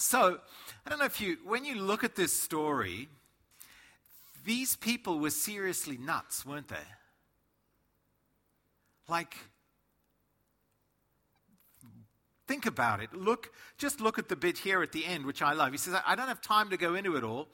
so, I don't know if you, when you look at this story, these people were seriously nuts, weren't they? Like, think about it. Look, just look at the bit here at the end, which I love. He says, I don't have time to go into it all.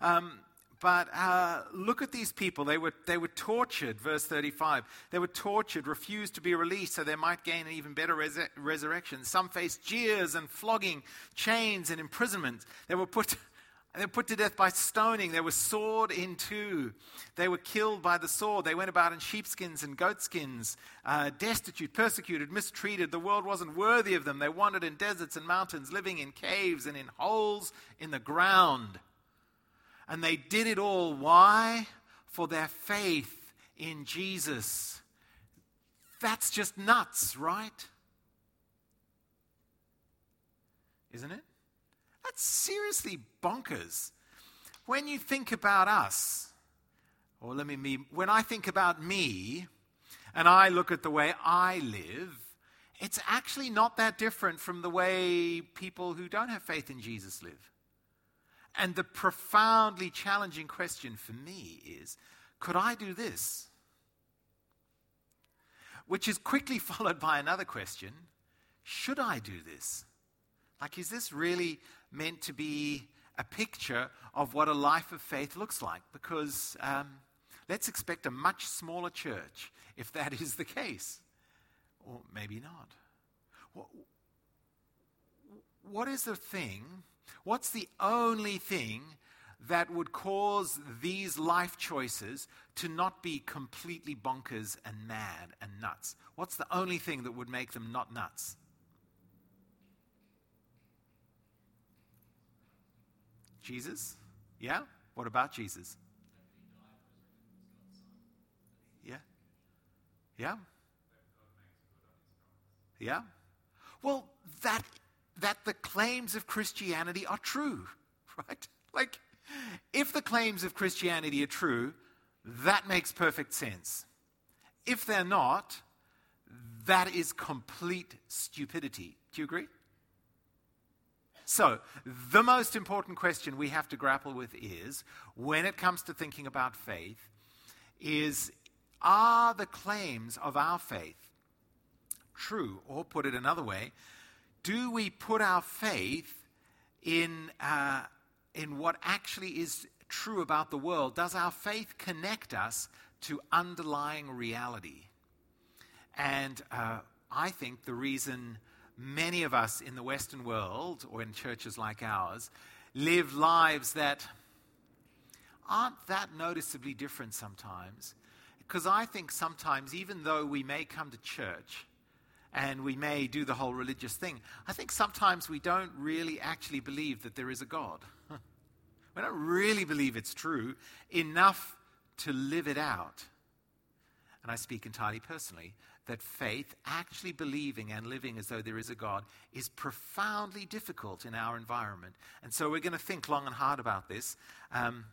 Um, but uh, look at these people. They were, they were tortured, verse 35. They were tortured, refused to be released so they might gain an even better res- resurrection. Some faced jeers and flogging, chains and imprisonment. They were put. They were put to death by stoning. They were sawed in two. They were killed by the sword. They went about in sheepskins and goatskins, uh, destitute, persecuted, mistreated. The world wasn't worthy of them. They wandered in deserts and mountains, living in caves and in holes in the ground. And they did it all. Why? For their faith in Jesus. That's just nuts, right? Isn't it? That's seriously bonkers. When you think about us, or let me, me, when I think about me, and I look at the way I live, it's actually not that different from the way people who don't have faith in Jesus live. And the profoundly challenging question for me is could I do this? Which is quickly followed by another question should I do this? Like, is this really meant to be a picture of what a life of faith looks like? Because um, let's expect a much smaller church if that is the case. Or maybe not. What, what is the thing What's the only thing that would cause these life choices to not be completely bonkers and mad and nuts? What's the only thing that would make them not nuts? Jesus? Yeah? What about Jesus? Yeah? Yeah? Yeah? Well, that that the claims of Christianity are true, right? Like, if the claims of Christianity are true, that makes perfect sense. If they're not, that is complete stupidity. Do you agree? So, the most important question we have to grapple with is when it comes to thinking about faith, is are the claims of our faith true? Or put it another way, do we put our faith in, uh, in what actually is true about the world? Does our faith connect us to underlying reality? And uh, I think the reason many of us in the Western world or in churches like ours live lives that aren't that noticeably different sometimes. Because I think sometimes, even though we may come to church, and we may do the whole religious thing. I think sometimes we don't really actually believe that there is a God. we don't really believe it's true enough to live it out. And I speak entirely personally that faith, actually believing and living as though there is a God, is profoundly difficult in our environment. And so we're going to think long and hard about this. Um,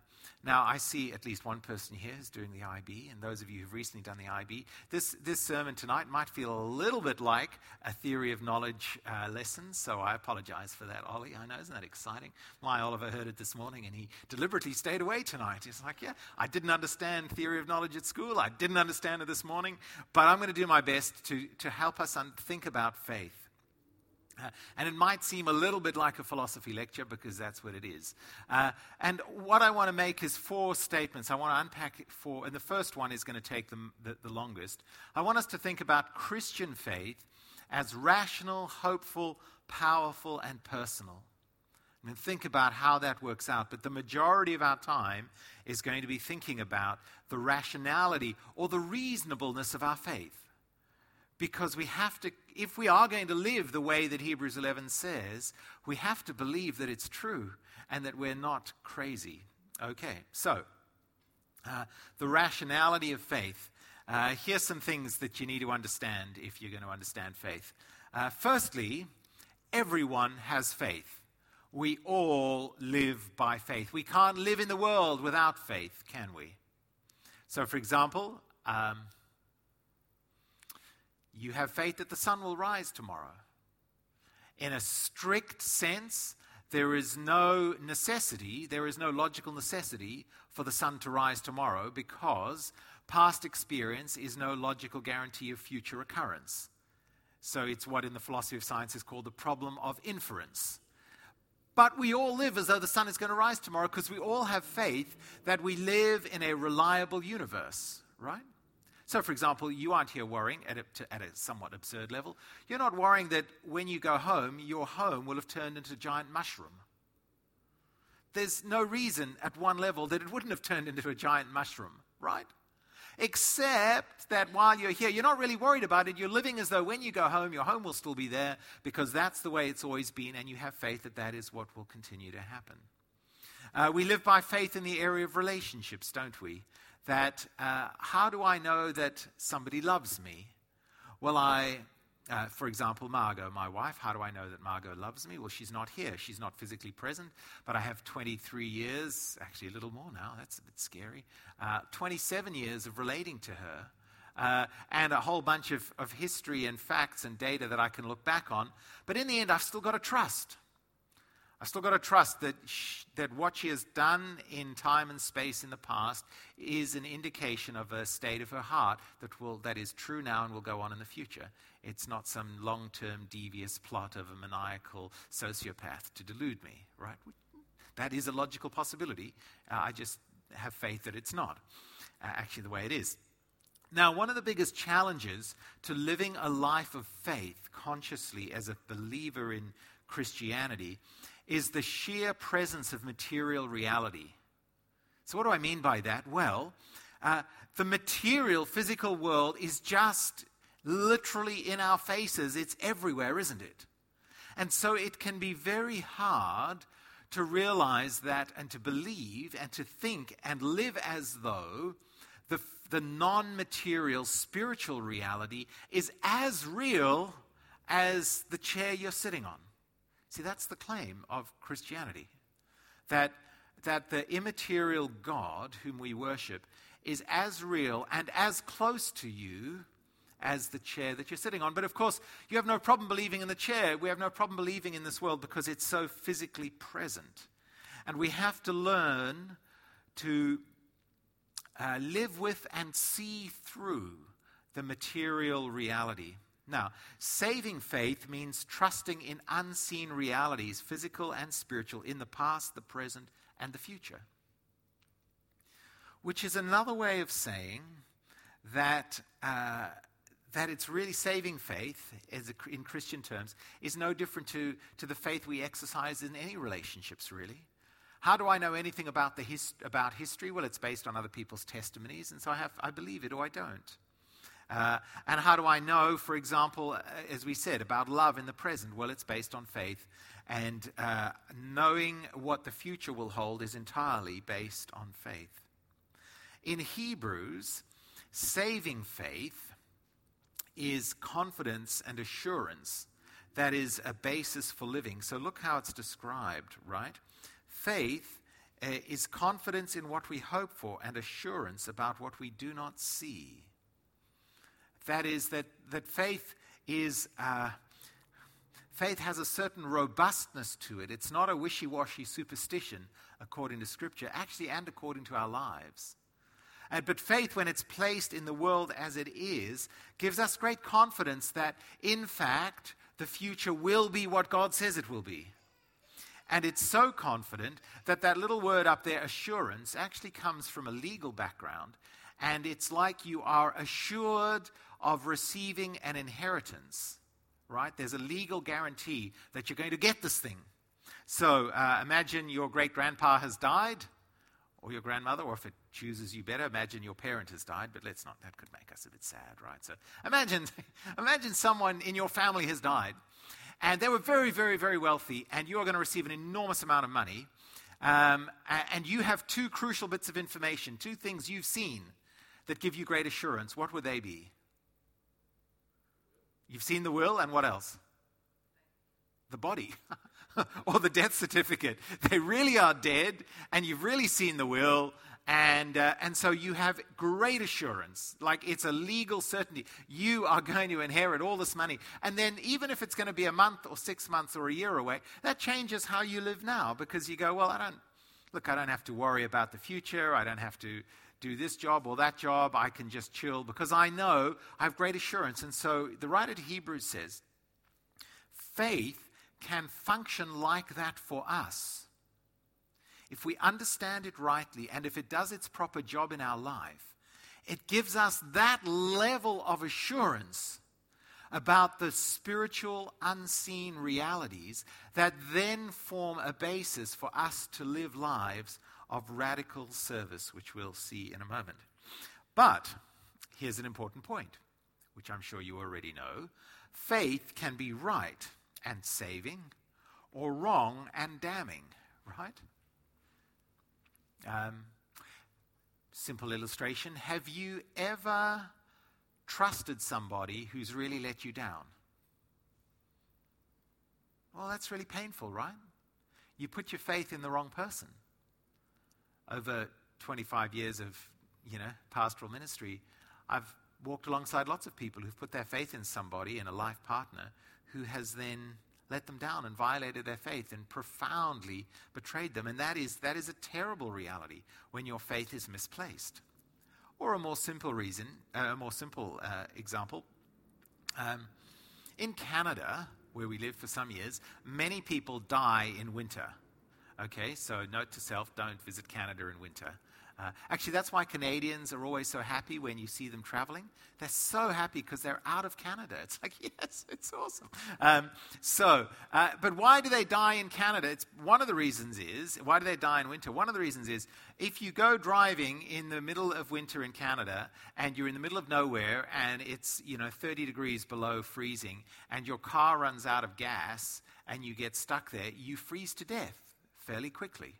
now, I see at least one person here who's doing the IB, and those of you who've recently done the IB. This, this sermon tonight might feel a little bit like a theory of knowledge uh, lesson, so I apologize for that, Ollie. I know, isn't that exciting? My Oliver heard it this morning, and he deliberately stayed away tonight. He's like, Yeah, I didn't understand theory of knowledge at school. I didn't understand it this morning, but I'm going to do my best to, to help us un- think about faith. Uh, and it might seem a little bit like a philosophy lecture because that's what it is. Uh, and what I want to make is four statements. I want to unpack it four, and the first one is going to take the, the, the longest. I want us to think about Christian faith as rational, hopeful, powerful, and personal. And think about how that works out. But the majority of our time is going to be thinking about the rationality or the reasonableness of our faith because we have to, if we are going to live the way that Hebrews 11 says, we have to believe that it's true and that we're not crazy. Okay, so uh, the rationality of faith. Uh, here's some things that you need to understand if you're going to understand faith. Uh, firstly, everyone has faith. We all live by faith. We can't live in the world without faith, can we? So, for example, um, you have faith that the sun will rise tomorrow. In a strict sense, there is no necessity, there is no logical necessity for the sun to rise tomorrow because past experience is no logical guarantee of future occurrence. So it's what in the philosophy of science is called the problem of inference. But we all live as though the sun is going to rise tomorrow because we all have faith that we live in a reliable universe, right? So, for example, you aren't here worrying at a, to, at a somewhat absurd level. You're not worrying that when you go home, your home will have turned into a giant mushroom. There's no reason at one level that it wouldn't have turned into a giant mushroom, right? Except that while you're here, you're not really worried about it. You're living as though when you go home, your home will still be there because that's the way it's always been, and you have faith that that is what will continue to happen. Uh, we live by faith in the area of relationships, don't we? That uh, how do I know that somebody loves me? Well, I, uh, for example, Margot, my wife, how do I know that Margot loves me? Well, she's not here. She's not physically present, but I have 23 years, actually a little more now, that's a bit scary, uh, 27 years of relating to her. Uh, and a whole bunch of, of history and facts and data that I can look back on. But in the end, I've still got to trust. I've still got to trust that, that what she has done in time and space in the past is an indication of a state of her heart that, will, that is true now and will go on in the future. It's not some long term devious plot of a maniacal sociopath to delude me, right? That is a logical possibility. Uh, I just have faith that it's not uh, actually the way it is. Now, one of the biggest challenges to living a life of faith consciously as a believer in Christianity is the sheer presence of material reality. So, what do I mean by that? Well, uh, the material, physical world is just literally in our faces. It's everywhere, isn't it? And so it can be very hard to realize that and to believe and to think and live as though the, the non material spiritual reality is as real as the chair you're sitting on. See, that's the claim of Christianity that, that the immaterial God whom we worship is as real and as close to you as the chair that you're sitting on. But of course, you have no problem believing in the chair. We have no problem believing in this world because it's so physically present. And we have to learn to uh, live with and see through the material reality now, saving faith means trusting in unseen realities, physical and spiritual, in the past, the present, and the future. Which is another way of saying that, uh, that it's really saving faith, a, in Christian terms, is no different to, to the faith we exercise in any relationships, really. How do I know anything about, the his, about history? Well, it's based on other people's testimonies, and so I, have, I believe it or I don't. Uh, and how do I know, for example, uh, as we said, about love in the present? Well, it's based on faith. And uh, knowing what the future will hold is entirely based on faith. In Hebrews, saving faith is confidence and assurance that is a basis for living. So look how it's described, right? Faith uh, is confidence in what we hope for and assurance about what we do not see. That is, that, that faith is. Uh, faith has a certain robustness to it. It's not a wishy washy superstition according to Scripture, actually, and according to our lives. And, but faith, when it's placed in the world as it is, gives us great confidence that, in fact, the future will be what God says it will be. And it's so confident that that little word up there, assurance, actually comes from a legal background. And it's like you are assured of receiving an inheritance, right? There's a legal guarantee that you're going to get this thing. So uh, imagine your great grandpa has died, or your grandmother, or if it chooses you better, imagine your parent has died, but let's not, that could make us a bit sad, right? So imagine, imagine someone in your family has died, and they were very, very, very wealthy, and you are going to receive an enormous amount of money, um, and you have two crucial bits of information, two things you've seen that give you great assurance. What would they be? You've seen the will, and what else? The body. or the death certificate. They really are dead, and you've really seen the will, And, uh, and so you have great assurance, like it's a legal certainty. You are going to inherit all this money. And then, even if it's going to be a month or six months or a year away, that changes how you live now because you go, well, I don't, look, I don't have to worry about the future. I don't have to do this job or that job. I can just chill because I know I have great assurance. And so the writer to Hebrews says, faith can function like that for us if we understand it rightly and if it does its proper job in our life, it gives us that level of assurance about the spiritual, unseen realities that then form a basis for us to live lives of radical service, which we'll see in a moment. But here's an important point, which I'm sure you already know faith can be right and saving, or wrong and damning, right? Um, simple illustration Have you ever trusted somebody who's really let you down? Well, that's really painful, right? You put your faith in the wrong person. Over 25 years of, you know, pastoral ministry, I've walked alongside lots of people who've put their faith in somebody, in a life partner, who has then let them down and violated their faith and profoundly betrayed them. And that is, that is a terrible reality when your faith is misplaced. Or a more simple reason, uh, a more simple uh, example. Um, in Canada, where we lived for some years, many people die in winter. Okay, so note to self don't visit Canada in winter. Uh, actually, that's why Canadians are always so happy when you see them traveling. They're so happy because they're out of Canada. It's like, yes, it's awesome. Um, so, uh, but why do they die in Canada? It's one of the reasons is why do they die in winter? One of the reasons is if you go driving in the middle of winter in Canada and you're in the middle of nowhere and it's you know 30 degrees below freezing and your car runs out of gas and you get stuck there, you freeze to death fairly quickly.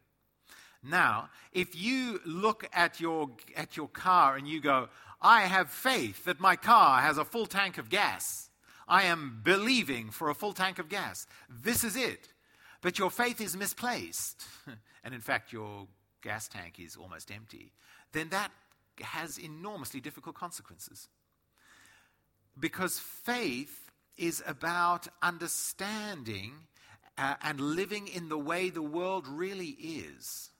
Now, if you look at your, at your car and you go, I have faith that my car has a full tank of gas. I am believing for a full tank of gas. This is it. But your faith is misplaced. and in fact, your gas tank is almost empty. Then that has enormously difficult consequences. Because faith is about understanding uh, and living in the way the world really is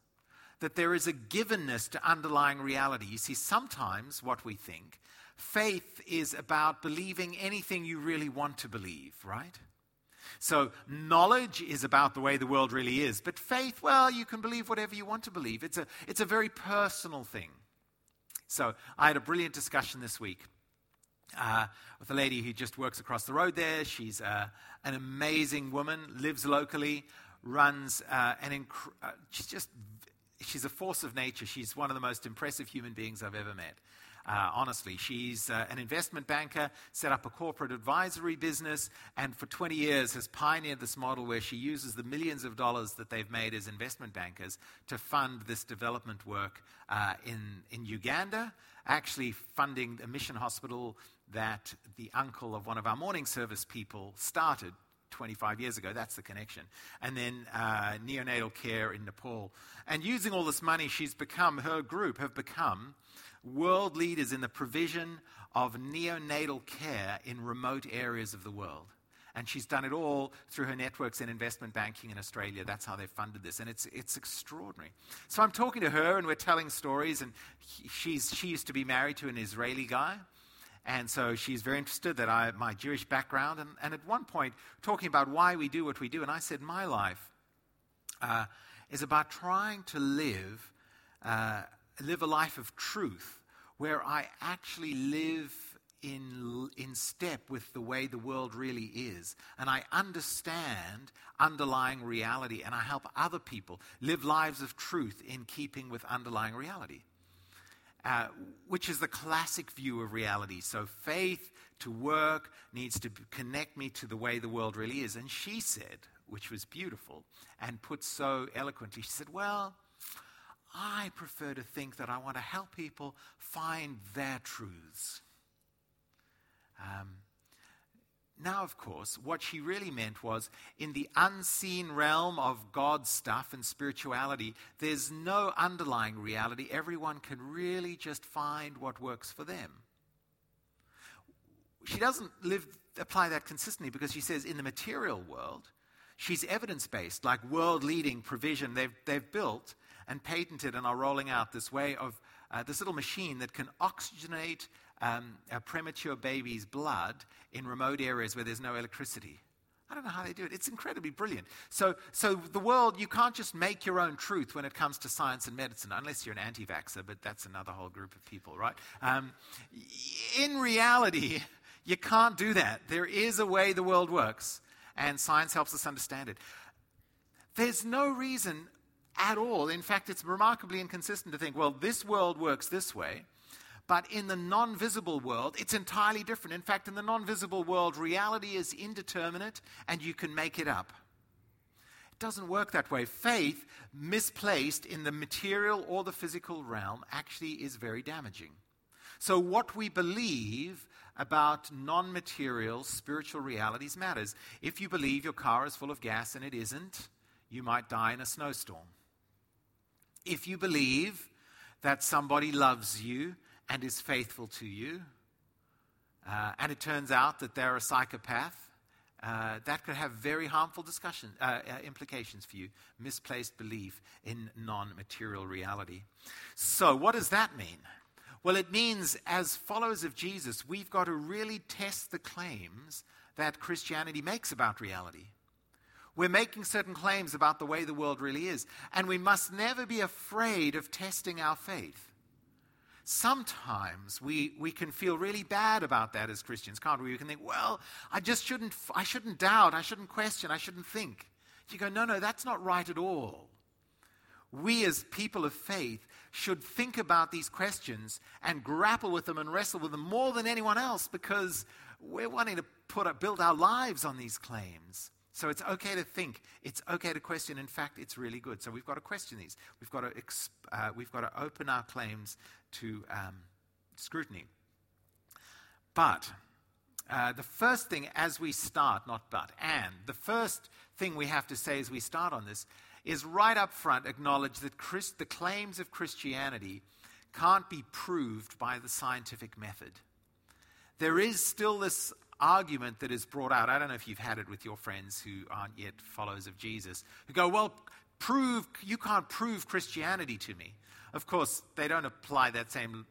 that there is a givenness to underlying reality. You see, sometimes what we think, faith is about believing anything you really want to believe, right? So, knowledge is about the way the world really is, but faith, well, you can believe whatever you want to believe. It's a, it's a very personal thing. So, I had a brilliant discussion this week uh, with a lady who just works across the road there. She's uh, an amazing woman, lives locally, runs uh, an inc- uh, she's just she's a force of nature. She's one of the most impressive human beings I've ever met. Uh, honestly, she's uh, an investment banker, set up a corporate advisory business, and for 20 years has pioneered this model where she uses the millions of dollars that they've made as investment bankers to fund this development work uh, in, in Uganda, actually funding a mission hospital that the uncle of one of our morning service people started 25 years ago. That's the connection. And then uh, neonatal care in Nepal. And using all this money, she's become, her group have become world leaders in the provision of neonatal care in remote areas of the world. And she's done it all through her networks in investment banking in Australia. That's how they've funded this. And it's, it's extraordinary. So I'm talking to her and we're telling stories. And she's, she used to be married to an Israeli guy. And so she's very interested that I, my Jewish background, and, and at one point, talking about why we do what we do, and I said, my life uh, is about trying to live, uh, live a life of truth where I actually live in, in step with the way the world really is. And I understand underlying reality, and I help other people live lives of truth in keeping with underlying reality. Uh, which is the classic view of reality. So faith to work needs to connect me to the way the world really is. And she said, which was beautiful and put so eloquently, she said, Well, I prefer to think that I want to help people find their truths. Um, Now, of course, what she really meant was in the unseen realm of God's stuff and spirituality, there's no underlying reality. Everyone can really just find what works for them. She doesn't live, apply that consistently because she says in the material world, she's evidence based, like world leading provision they've, they've built and patented and are rolling out this way of uh, this little machine that can oxygenate um, a premature baby's blood in remote areas where there's no electricity. I don't know how they do it. It's incredibly brilliant. So, so the world, you can't just make your own truth when it comes to science and medicine, unless you're an anti vaxxer, but that's another whole group of people, right? Um, in reality, you can't do that. There is a way the world works, and science helps us understand it. There's no reason at all. In fact, it's remarkably inconsistent to think, well, this world works this way, but in the non visible world, it's entirely different. In fact, in the non visible world, reality is indeterminate and you can make it up. It doesn't work that way. Faith, misplaced in the material or the physical realm, actually is very damaging. So, what we believe about non material spiritual realities matters. If you believe your car is full of gas and it isn't, you might die in a snowstorm. If you believe that somebody loves you and is faithful to you, uh, and it turns out that they're a psychopath, uh, that could have very harmful discussion, uh, uh implications for you. Misplaced belief in non material reality. So, what does that mean? Well, it means as followers of Jesus, we've got to really test the claims that Christianity makes about reality. We're making certain claims about the way the world really is, and we must never be afraid of testing our faith sometimes we, we can feel really bad about that as Christians, can't we? We can think, well, I just shouldn't, I shouldn't doubt, I shouldn't question, I shouldn't think. You go, no, no, that's not right at all. We as people of faith should think about these questions and grapple with them and wrestle with them more than anyone else because we're wanting to put, build our lives on these claims. So it's okay to think. It's okay to question. In fact, it's really good. So we've got to question these. We've got to, exp- uh, we've got to open our claims to um, scrutiny. But uh, the first thing as we start, not but, and the first thing we have to say as we start on this is right up front acknowledge that Christ, the claims of Christianity can't be proved by the scientific method. There is still this argument that is brought out. I don't know if you've had it with your friends who aren't yet followers of Jesus, who go, Well, prove, you can't prove Christianity to me. Of course, they don't apply that same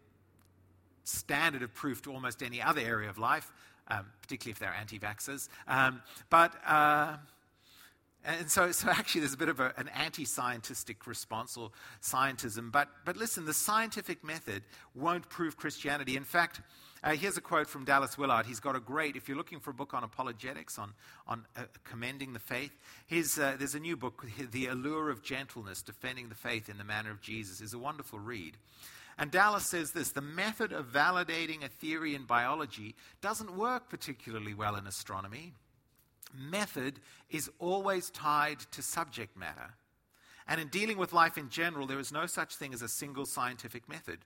standard of proof to almost any other area of life, um, particularly if they're anti vaxxers. Um, but. Uh, and so, so actually, there's a bit of a, an anti scientistic response or scientism. But, but listen, the scientific method won't prove Christianity. In fact, uh, here's a quote from Dallas Willard. He's got a great, if you're looking for a book on apologetics, on, on uh, commending the faith, uh, there's a new book, The Allure of Gentleness Defending the Faith in the Manner of Jesus, is a wonderful read. And Dallas says this the method of validating a theory in biology doesn't work particularly well in astronomy. Method is always tied to subject matter. And in dealing with life in general, there is no such thing as a single scientific method.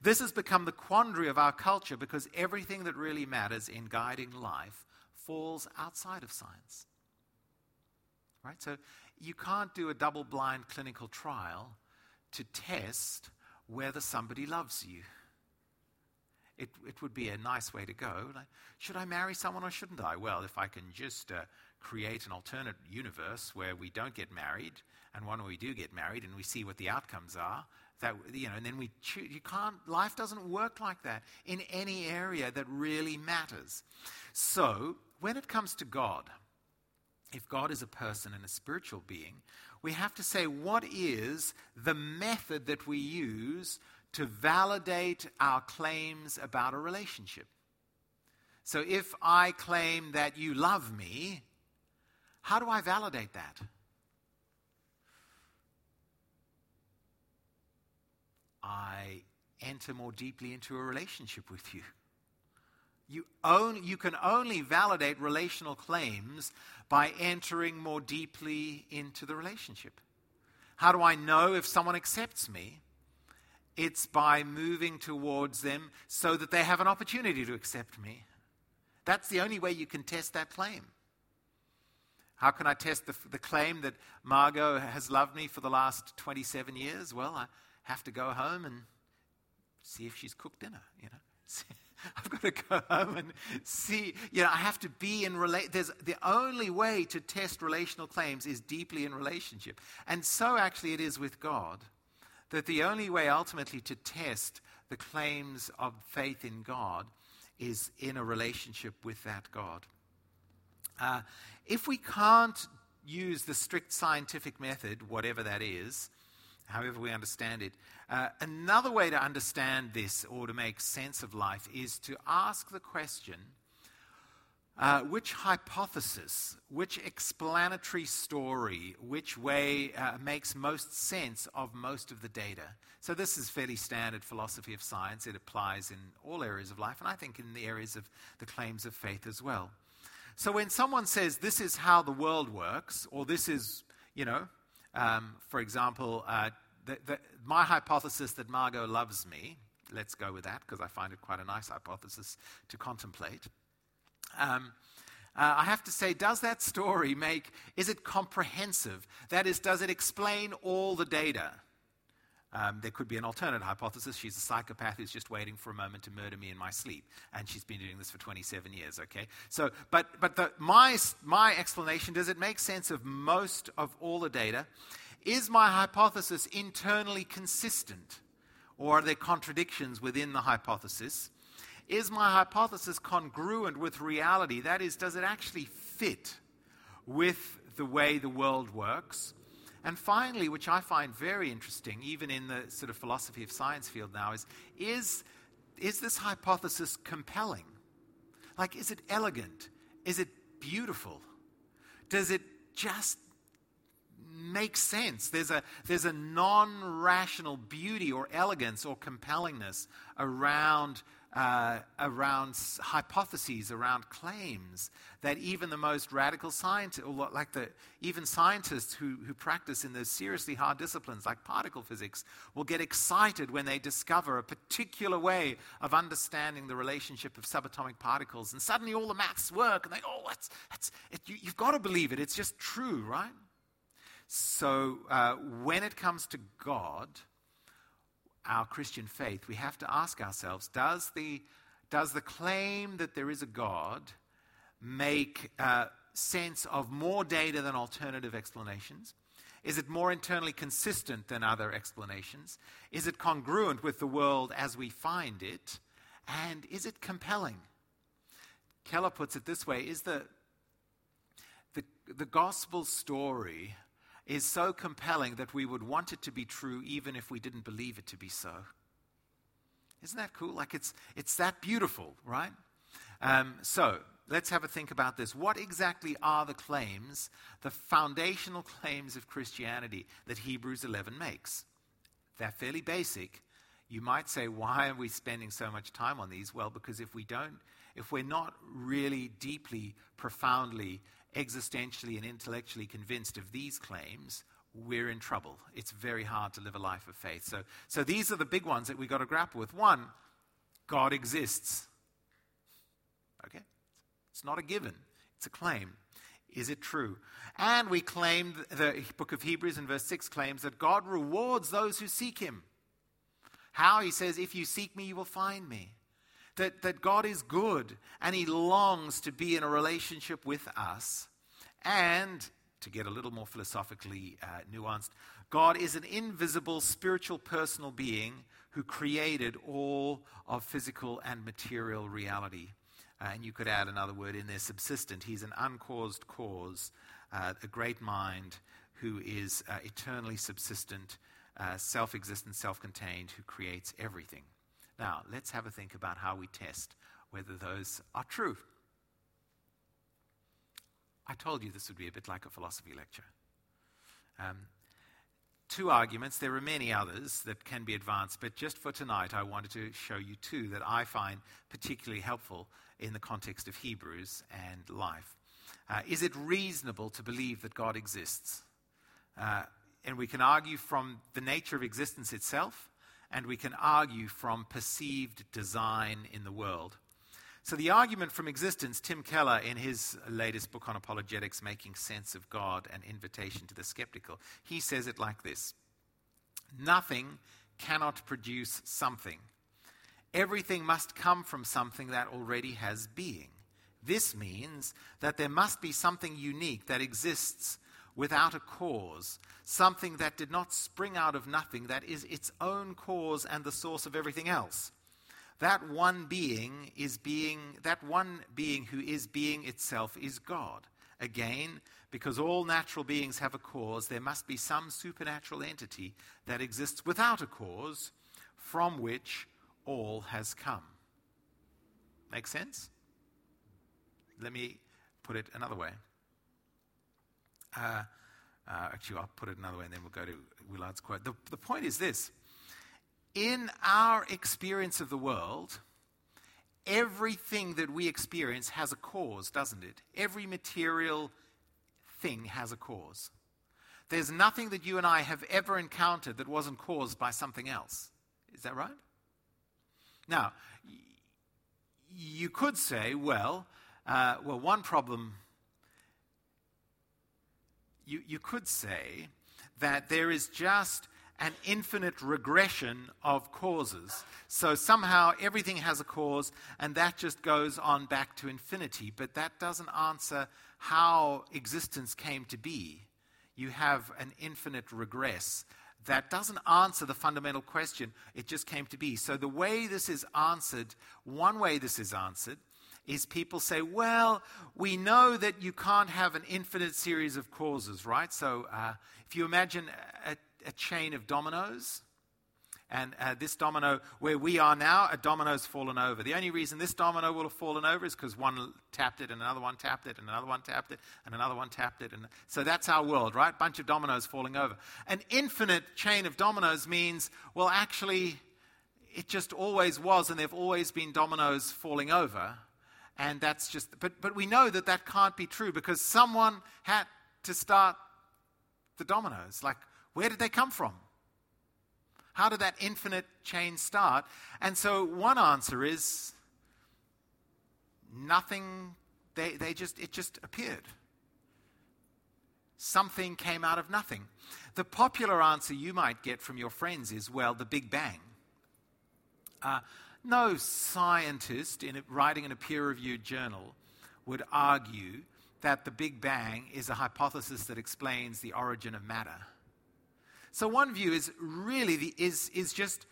This has become the quandary of our culture because everything that really matters in guiding life falls outside of science. Right? So you can't do a double blind clinical trial to test whether somebody loves you. It, it would be a nice way to go. Should I marry someone or shouldn't I? Well, if I can just uh, create an alternate universe where we don't get married and one where we do get married and we see what the outcomes are that you know and then we choose you can't life doesn't work like that in any area that really matters. So when it comes to god if god is a person and a spiritual being we have to say what is the method that we use to validate our claims about a relationship? So if i claim that you love me how do i validate that I enter more deeply into a relationship with you. You, own, you can only validate relational claims by entering more deeply into the relationship. How do I know if someone accepts me? It's by moving towards them so that they have an opportunity to accept me. That's the only way you can test that claim. How can I test the, the claim that Margot has loved me for the last 27 years? Well, I have to go home and see if she's cooked dinner, you know. I've got to go home and see. You know, I have to be in relate. There's the only way to test relational claims is deeply in relationship, and so actually it is with God. That the only way ultimately to test the claims of faith in God is in a relationship with that God. Uh, if we can't use the strict scientific method, whatever that is, however we understand it, uh, another way to understand this or to make sense of life is to ask the question uh, which hypothesis, which explanatory story, which way uh, makes most sense of most of the data? So, this is fairly standard philosophy of science. It applies in all areas of life, and I think in the areas of the claims of faith as well. So, when someone says this is how the world works, or this is, you know, um, for example, uh, the, the, my hypothesis that Margot loves me, let's go with that because I find it quite a nice hypothesis to contemplate. Um, uh, I have to say, does that story make, is it comprehensive? That is, does it explain all the data? Um, there could be an alternate hypothesis. She's a psychopath who's just waiting for a moment to murder me in my sleep. And she's been doing this for 27 years, okay? So, but, but the, my, my explanation, does it make sense of most of all the data? Is my hypothesis internally consistent? Or are there contradictions within the hypothesis? Is my hypothesis congruent with reality? That is, does it actually fit with the way the world works? And finally, which I find very interesting, even in the sort of philosophy of science field now, is is, is this hypothesis compelling? Like, is it elegant? Is it beautiful? Does it just make sense? There's a, there's a non rational beauty or elegance or compellingness around uh, around hypotheses, around claims that even the most radical scientists, like the, even scientists who, who practice in those seriously hard disciplines like particle physics, will get excited when they discover a particular way of understanding the relationship of subatomic particles. And suddenly all the maths work, and they, oh, that's, that's, it, you, have got to believe it. It's just true, right? So uh, when it comes to God, our Christian faith, we have to ask ourselves does the, does the claim that there is a God make uh, sense of more data than alternative explanations? Is it more internally consistent than other explanations? Is it congruent with the world as we find it? And is it compelling? Keller puts it this way is the, the, the gospel story is so compelling that we would want it to be true even if we didn't believe it to be so. Isn't that cool? Like it's, it's that beautiful, right? Um, so let's have a think about this. What exactly are the claims, the foundational claims of Christianity that Hebrews 11 makes? They're fairly basic. You might say, why are we spending so much time on these? Well, because if we don't, if we're not really deeply, profoundly existentially and intellectually convinced of these claims, we're in trouble. It's very hard to live a life of faith. So, so these are the big ones that we've got to grapple with. One, God exists. Okay? It's not a given, it's a claim. Is it true? And we claim, the book of Hebrews in verse 6 claims that God rewards those who seek him. How? He says, If you seek me, you will find me that, that God is good and He longs to be in a relationship with us. And to get a little more philosophically uh, nuanced, God is an invisible spiritual personal being who created all of physical and material reality. Uh, and you could add another word in there subsistent. He's an uncaused cause, uh, a great mind who is uh, eternally subsistent, uh, self existent, self contained, who creates everything. Now, let's have a think about how we test whether those are true. I told you this would be a bit like a philosophy lecture. Um, two arguments. There are many others that can be advanced, but just for tonight, I wanted to show you two that I find particularly helpful in the context of Hebrews and life. Uh, is it reasonable to believe that God exists? Uh, and we can argue from the nature of existence itself and we can argue from perceived design in the world. So, the argument from existence, Tim Keller, in his latest book on apologetics, Making Sense of God An Invitation to the Skeptical, he says it like this Nothing cannot produce something. Everything must come from something that already has being. This means that there must be something unique that exists without a cause, something that did not spring out of nothing, that is its own cause and the source of everything else. That one being is being, that one being who is being itself is God. Again, because all natural beings have a cause, there must be some supernatural entity that exists without a cause from which all has come. Make sense? Let me put it another way. Uh, uh, actually, I'll put it another way and then we'll go to Willard's quote. The, the point is this in our experience of the world, everything that we experience has a cause, doesn't it? Every material thing has a cause. There's nothing that you and I have ever encountered that wasn't caused by something else. Is that right? Now, you could say, well, uh, well, one problem, you, you could say that there is just an infinite regression of causes. So somehow everything has a cause, and that just goes on back to infinity. But that doesn't answer how existence came to be. You have an infinite regress. That doesn't answer the fundamental question. It just came to be. So, the way this is answered, one way this is answered, is people say, well, we know that you can't have an infinite series of causes, right? So, uh, if you imagine a, a chain of dominoes. And uh, this domino, where we are now, a domino's fallen over. The only reason this domino will have fallen over is because one tapped it, and another one tapped it, and another one tapped it, and another one tapped it. And so that's our world, right? Bunch of dominoes falling over. An infinite chain of dominoes means, well, actually, it just always was, and there have always been dominoes falling over. And that's just, but, but we know that that can't be true because someone had to start the dominoes. Like, where did they come from? How did that infinite chain start? And so one answer is nothing, they, they just, it just appeared. Something came out of nothing. The popular answer you might get from your friends is, well, the Big Bang. Uh, no scientist in writing in a peer reviewed journal would argue that the Big Bang is a hypothesis that explains the origin of matter. So one view is really the, is, is just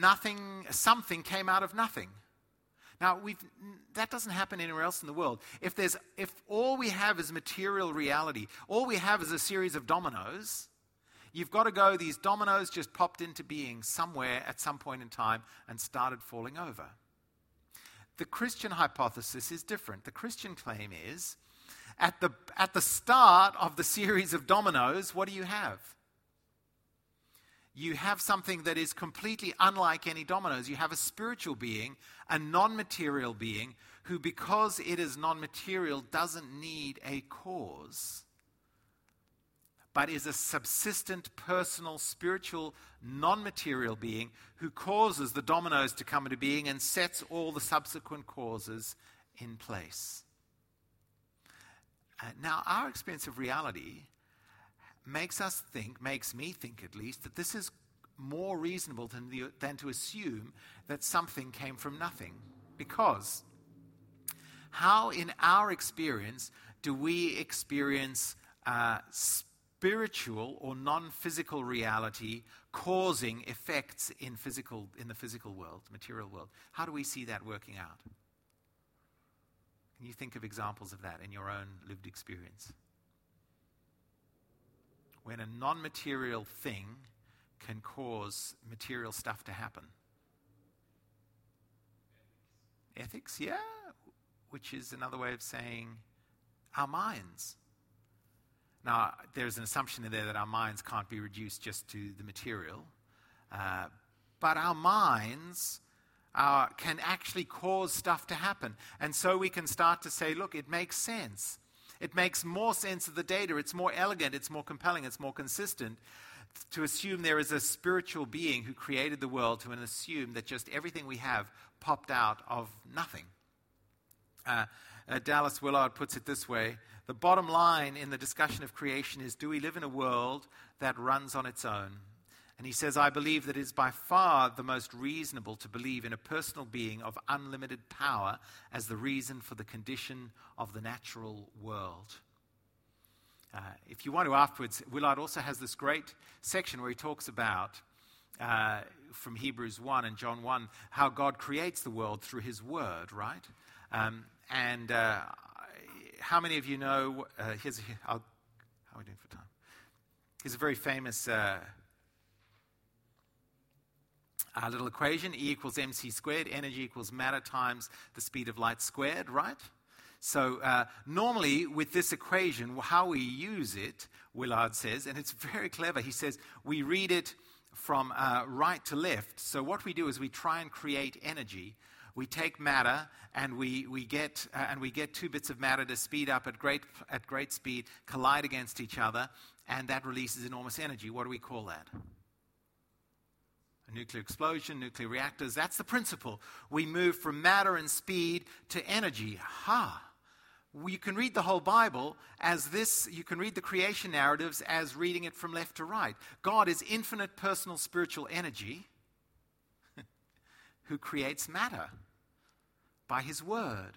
nothing, something came out of nothing. Now, that doesn't happen anywhere else in the world. If, there's, if all we have is material reality, all we have is a series of dominoes, you've got to go, these dominoes just popped into being somewhere at some point in time and started falling over. The Christian hypothesis is different. The Christian claim is at the, at the start of the series of dominoes, what do you have? You have something that is completely unlike any dominoes. You have a spiritual being, a non material being, who, because it is non material, doesn't need a cause, but is a subsistent, personal, spiritual, non material being who causes the dominoes to come into being and sets all the subsequent causes in place. Uh, now, our experience of reality makes us think, makes me think at least, that this is more reasonable than, the, than to assume that something came from nothing. Because how, in our experience, do we experience uh, or non-physical reality causing effects in physical in the physical world, material world? How do we see that working out? Can you think of examples of that in your own lived experience? When a non material thing can cause material stuff to happen. Ethics, yeah, which is another way of saying our minds. Now, there's an assumption in there that our minds can't be reduced just to the material, uh, but our minds can actually cause stuff to happen. And so we can start to say, look, it makes sense. It makes more sense of the data. It's more elegant, it's more compelling, it's more consistent to assume there is a spiritual being who created the world to assume that just everything we have popped out of nothing. Uh, uh, Dallas Willard puts it this way The bottom line in the discussion of creation is do we live in a world that runs on its own? And he says, I believe that it is by far the most reasonable to believe in a personal being of unlimited power as the reason for the condition of the natural world. Uh, if you want to afterwards, Willard also has this great section where he talks about, uh, from Hebrews 1 and John 1, how God creates the world through his word, right? Um, and uh, how many of you know, uh, here's a, how are we doing for time? Here's a very famous uh, our little equation, E equals mc squared, energy equals matter times the speed of light squared, right? So, uh, normally with this equation, how we use it, Willard says, and it's very clever, he says we read it from uh, right to left. So, what we do is we try and create energy. We take matter and we, we, get, uh, and we get two bits of matter to speed up at great, at great speed, collide against each other, and that releases enormous energy. What do we call that? A nuclear explosion, nuclear reactors. That's the principle. We move from matter and speed to energy. Ha! You can read the whole Bible as this, you can read the creation narratives as reading it from left to right. God is infinite personal spiritual energy who creates matter by his word.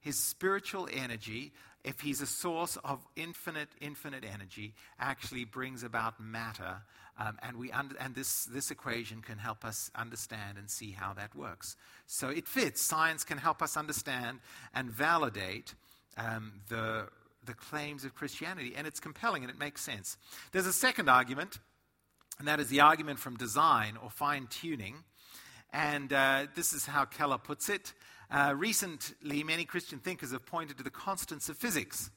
His spiritual energy, if he's a source of infinite, infinite energy, actually brings about matter um, and we un- and this, this equation can help us understand and see how that works. So it fits. Science can help us understand and validate um, the, the claims of Christianity. And it's compelling and it makes sense. There's a second argument, and that is the argument from design or fine tuning. And uh, this is how Keller puts it. Uh, recently, many Christian thinkers have pointed to the constants of physics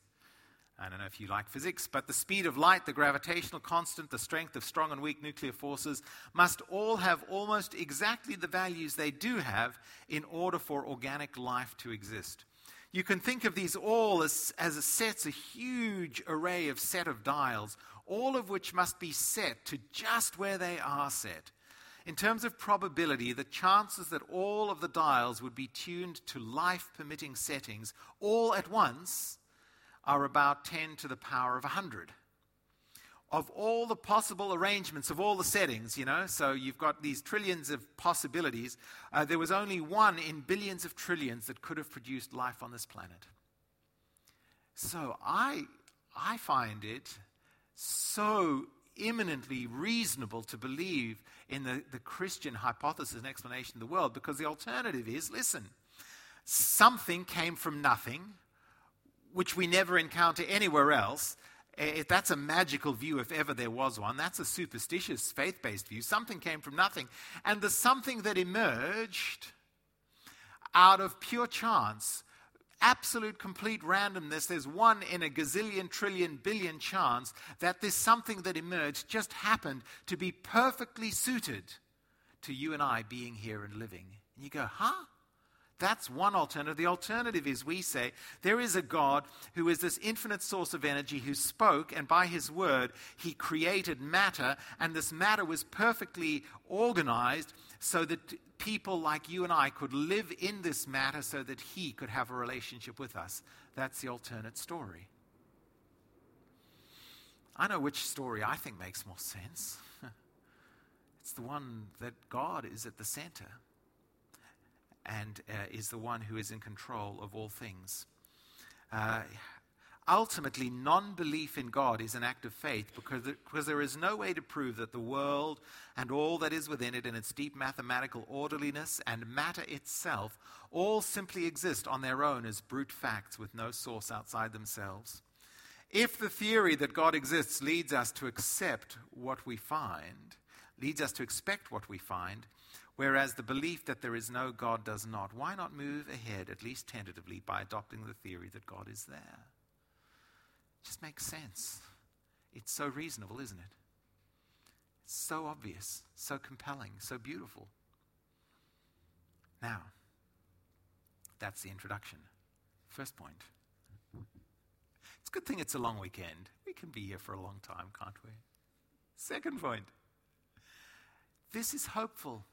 I don't know if you like physics, but the speed of light, the gravitational constant, the strength of strong and weak nuclear forces must all have almost exactly the values they do have in order for organic life to exist. You can think of these all as, as a sets, a huge array of set of dials, all of which must be set to just where they are set. In terms of probability, the chances that all of the dials would be tuned to life permitting settings all at once are about 10 to the power of 100. Of all the possible arrangements, of all the settings, you know, so you've got these trillions of possibilities, uh, there was only one in billions of trillions that could have produced life on this planet. So I, I find it so imminently reasonable to believe in the, the Christian hypothesis and explanation of the world because the alternative is listen, something came from nothing which we never encounter anywhere else. If that's a magical view, if ever there was one. That's a superstitious, faith based view. Something came from nothing. And the something that emerged out of pure chance, absolute, complete randomness, there's one in a gazillion, trillion, billion chance that this something that emerged just happened to be perfectly suited to you and I being here and living. And you go, huh? That's one alternative. The alternative is we say there is a God who is this infinite source of energy who spoke, and by his word, he created matter, and this matter was perfectly organized so that people like you and I could live in this matter so that he could have a relationship with us. That's the alternate story. I know which story I think makes more sense. it's the one that God is at the center and uh, is the one who is in control of all things. Uh, ultimately, non belief in God is an act of faith because, because there is no way to prove that the world and all that is within it in its deep mathematical orderliness and matter itself all simply exist on their own as brute facts with no source outside themselves. If the theory that God exists leads us to accept what we find, leads us to expect what we find, whereas the belief that there is no God does not. Why not move ahead, at least tentatively, by adopting the theory that God is there? Just makes sense. It's so reasonable, isn't it? It's so obvious, so compelling, so beautiful. Now, that's the introduction. First point. It's a good thing it's a long weekend. We can be here for a long time, can't we? Second point. This is hopeful.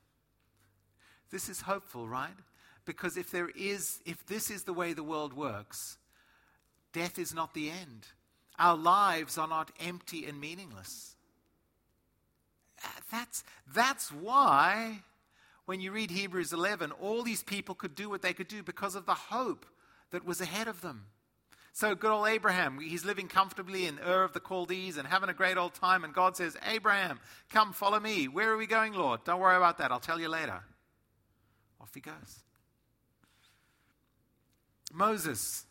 This is hopeful, right? Because if there is if this is the way the world works, death is not the end. Our lives are not empty and meaningless. That's, that's why, when you read Hebrews 11, all these people could do what they could do because of the hope that was ahead of them. So, good old Abraham, he's living comfortably in Ur of the Chaldees and having a great old time. And God says, Abraham, come follow me. Where are we going, Lord? Don't worry about that. I'll tell you later. Off he goes. Moses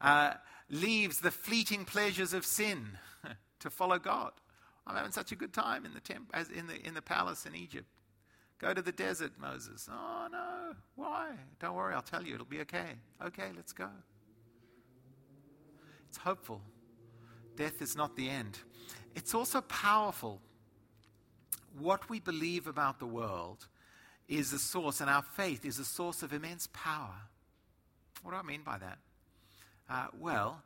uh, leaves the fleeting pleasures of sin to follow God. I'm having such a good time in the, temp- as in the, in the palace in Egypt. Go to the desert, Moses. Oh, no. Why? Don't worry, I'll tell you. It'll be okay. Okay, let's go. It's hopeful. Death is not the end. It's also powerful. What we believe about the world is a source, and our faith is a source of immense power. What do I mean by that? Uh, well,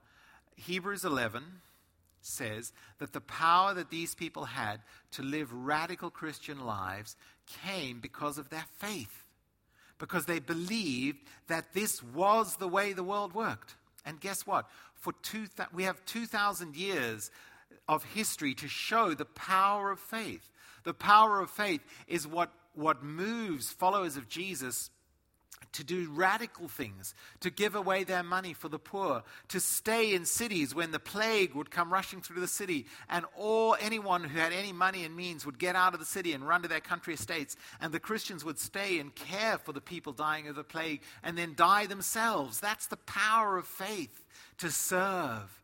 Hebrews 11 says that the power that these people had to live radical Christian lives came because of their faith, because they believed that this was the way the world worked. And guess what? For two th- we have 2,000 years of history to show the power of faith. The power of faith is what, what moves followers of Jesus to do radical things, to give away their money for the poor, to stay in cities when the plague would come rushing through the city, and all anyone who had any money and means would get out of the city and run to their country estates, and the Christians would stay and care for the people dying of the plague and then die themselves. That's the power of faith to serve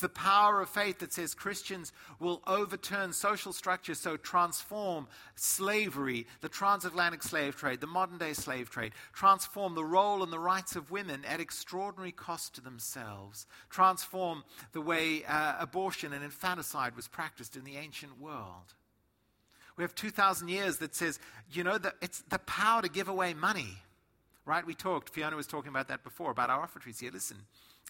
it's the power of faith that says Christians will overturn social structures, so transform slavery, the transatlantic slave trade, the modern day slave trade, transform the role and the rights of women at extraordinary cost to themselves, transform the way uh, abortion and infanticide was practiced in the ancient world. We have 2,000 years that says, you know, that it's the power to give away money. Right? We talked, Fiona was talking about that before, about our offertories here. Listen,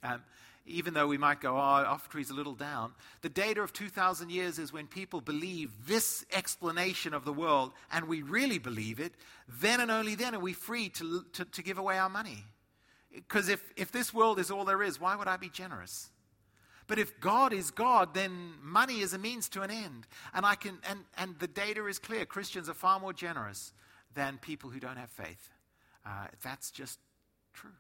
um, even though we might go, oh, offertory's a little down, the data of 2,000 years is when people believe this explanation of the world and we really believe it, then and only then are we free to, to, to give away our money. Because if, if this world is all there is, why would I be generous? But if God is God, then money is a means to an end. And, I can, and, and the data is clear Christians are far more generous than people who don't have faith. Uh, that's just true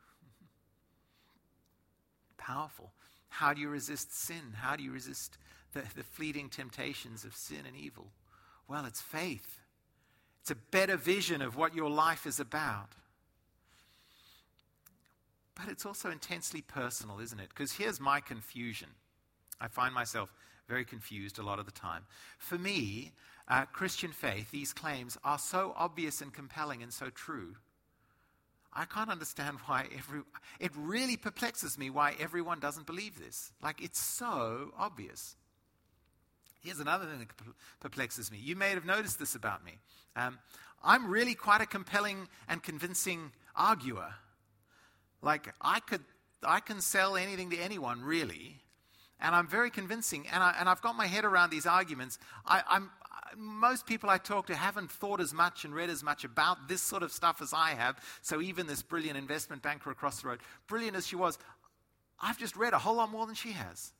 powerful. How do you resist sin? How do you resist the, the fleeting temptations of sin and evil? Well, it's faith. It's a better vision of what your life is about. But it's also intensely personal, isn't it? Because here's my confusion. I find myself very confused a lot of the time. For me, uh, Christian faith, these claims are so obvious and compelling and so true I can't understand why every. It really perplexes me why everyone doesn't believe this. Like, it's so obvious. Here's another thing that perplexes me. You may have noticed this about me. Um, I'm really quite a compelling and convincing arguer. Like, I, could, I can sell anything to anyone, really. And I'm very convincing. And, I, and I've got my head around these arguments. I, I'm, most people I talk to haven't thought as much and read as much about this sort of stuff as I have. So even this brilliant investment banker across the road, brilliant as she was, I've just read a whole lot more than she has.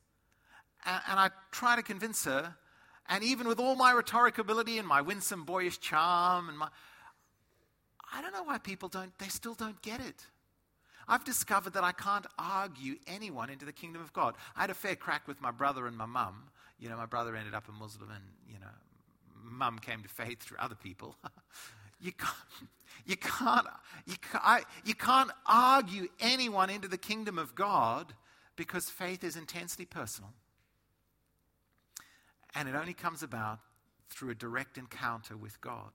And, and I try to convince her, and even with all my rhetoric ability and my winsome boyish charm and my I don't know why people don't they still don't get it. I've discovered that I can't argue anyone into the kingdom of God. I had a fair crack with my brother and my mum. You know, my brother ended up a Muslim and, you know, mum came to faith through other people. you can't, you can't, you can't, you can't argue anyone into the kingdom of God because faith is intensely personal. And it only comes about through a direct encounter with God.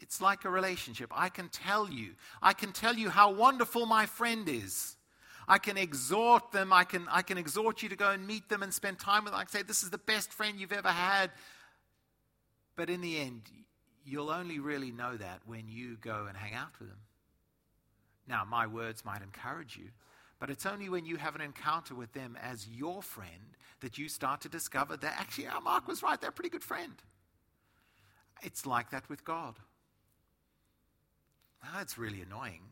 It's like a relationship. I can tell you, I can tell you how wonderful my friend is. I can exhort them. I can, I can exhort you to go and meet them and spend time with them. I can say, This is the best friend you've ever had. But in the end, you'll only really know that when you go and hang out with them. Now, my words might encourage you, But it's only when you have an encounter with them as your friend that you start to discover that actually, our Mark was right, they're a pretty good friend. It's like that with God. Oh, it's really annoying.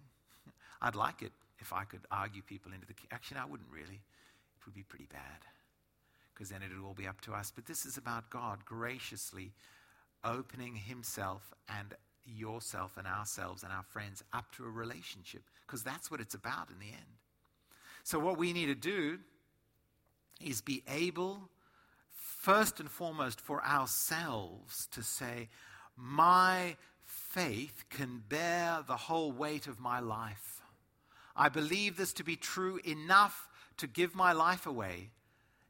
I'd like it if I could argue people into the. Actually, no, I wouldn't really. It would be pretty bad because then it would all be up to us. But this is about God graciously opening Himself and yourself and ourselves and our friends up to a relationship because that's what it's about in the end. So, what we need to do is be able, first and foremost, for ourselves to say, My faith can bear the whole weight of my life. I believe this to be true enough to give my life away,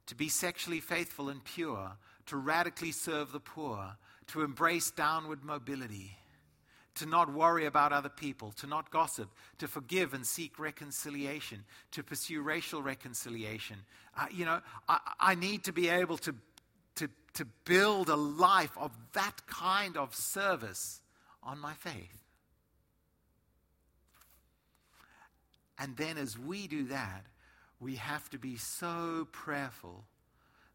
to be sexually faithful and pure, to radically serve the poor, to embrace downward mobility, to not worry about other people, to not gossip, to forgive and seek reconciliation, to pursue racial reconciliation. Uh, you know, I, I need to be able to, to, to build a life of that kind of service on my faith. And then as we do that, we have to be so prayerful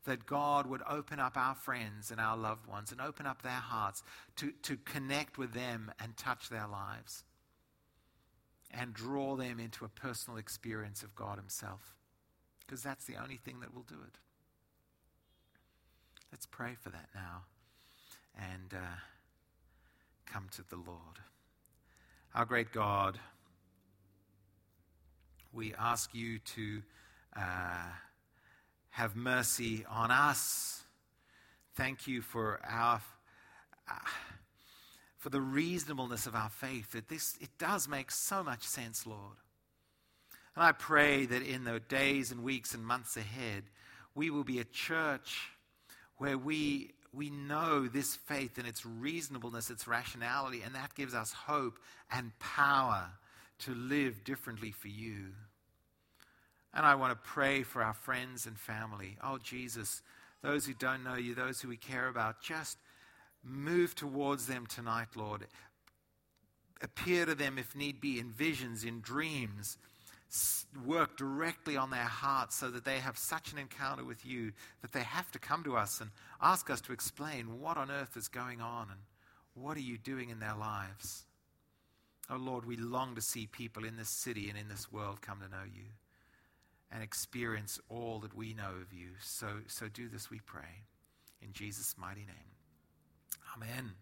that God would open up our friends and our loved ones and open up their hearts to, to connect with them and touch their lives and draw them into a personal experience of God Himself. Because that's the only thing that will do it. Let's pray for that now and uh, come to the Lord. Our great God, we ask you to. Uh, have mercy on us. Thank you for our. Uh, for the reasonableness of our faith, that this it does make so much sense, Lord. And I pray that in the days and weeks and months ahead, we will be a church where we, we know this faith and its reasonableness, its rationality, and that gives us hope and power to live differently for you. And I want to pray for our friends and family. Oh, Jesus, those who don't know you, those who we care about, just move towards them tonight, Lord. Appear to them, if need be, in visions, in dreams. Work directly on their hearts so that they have such an encounter with you that they have to come to us and ask us to explain what on earth is going on and what are you doing in their lives. Oh Lord, we long to see people in this city and in this world come to know you and experience all that we know of you. So, so do this, we pray. In Jesus' mighty name. Amen.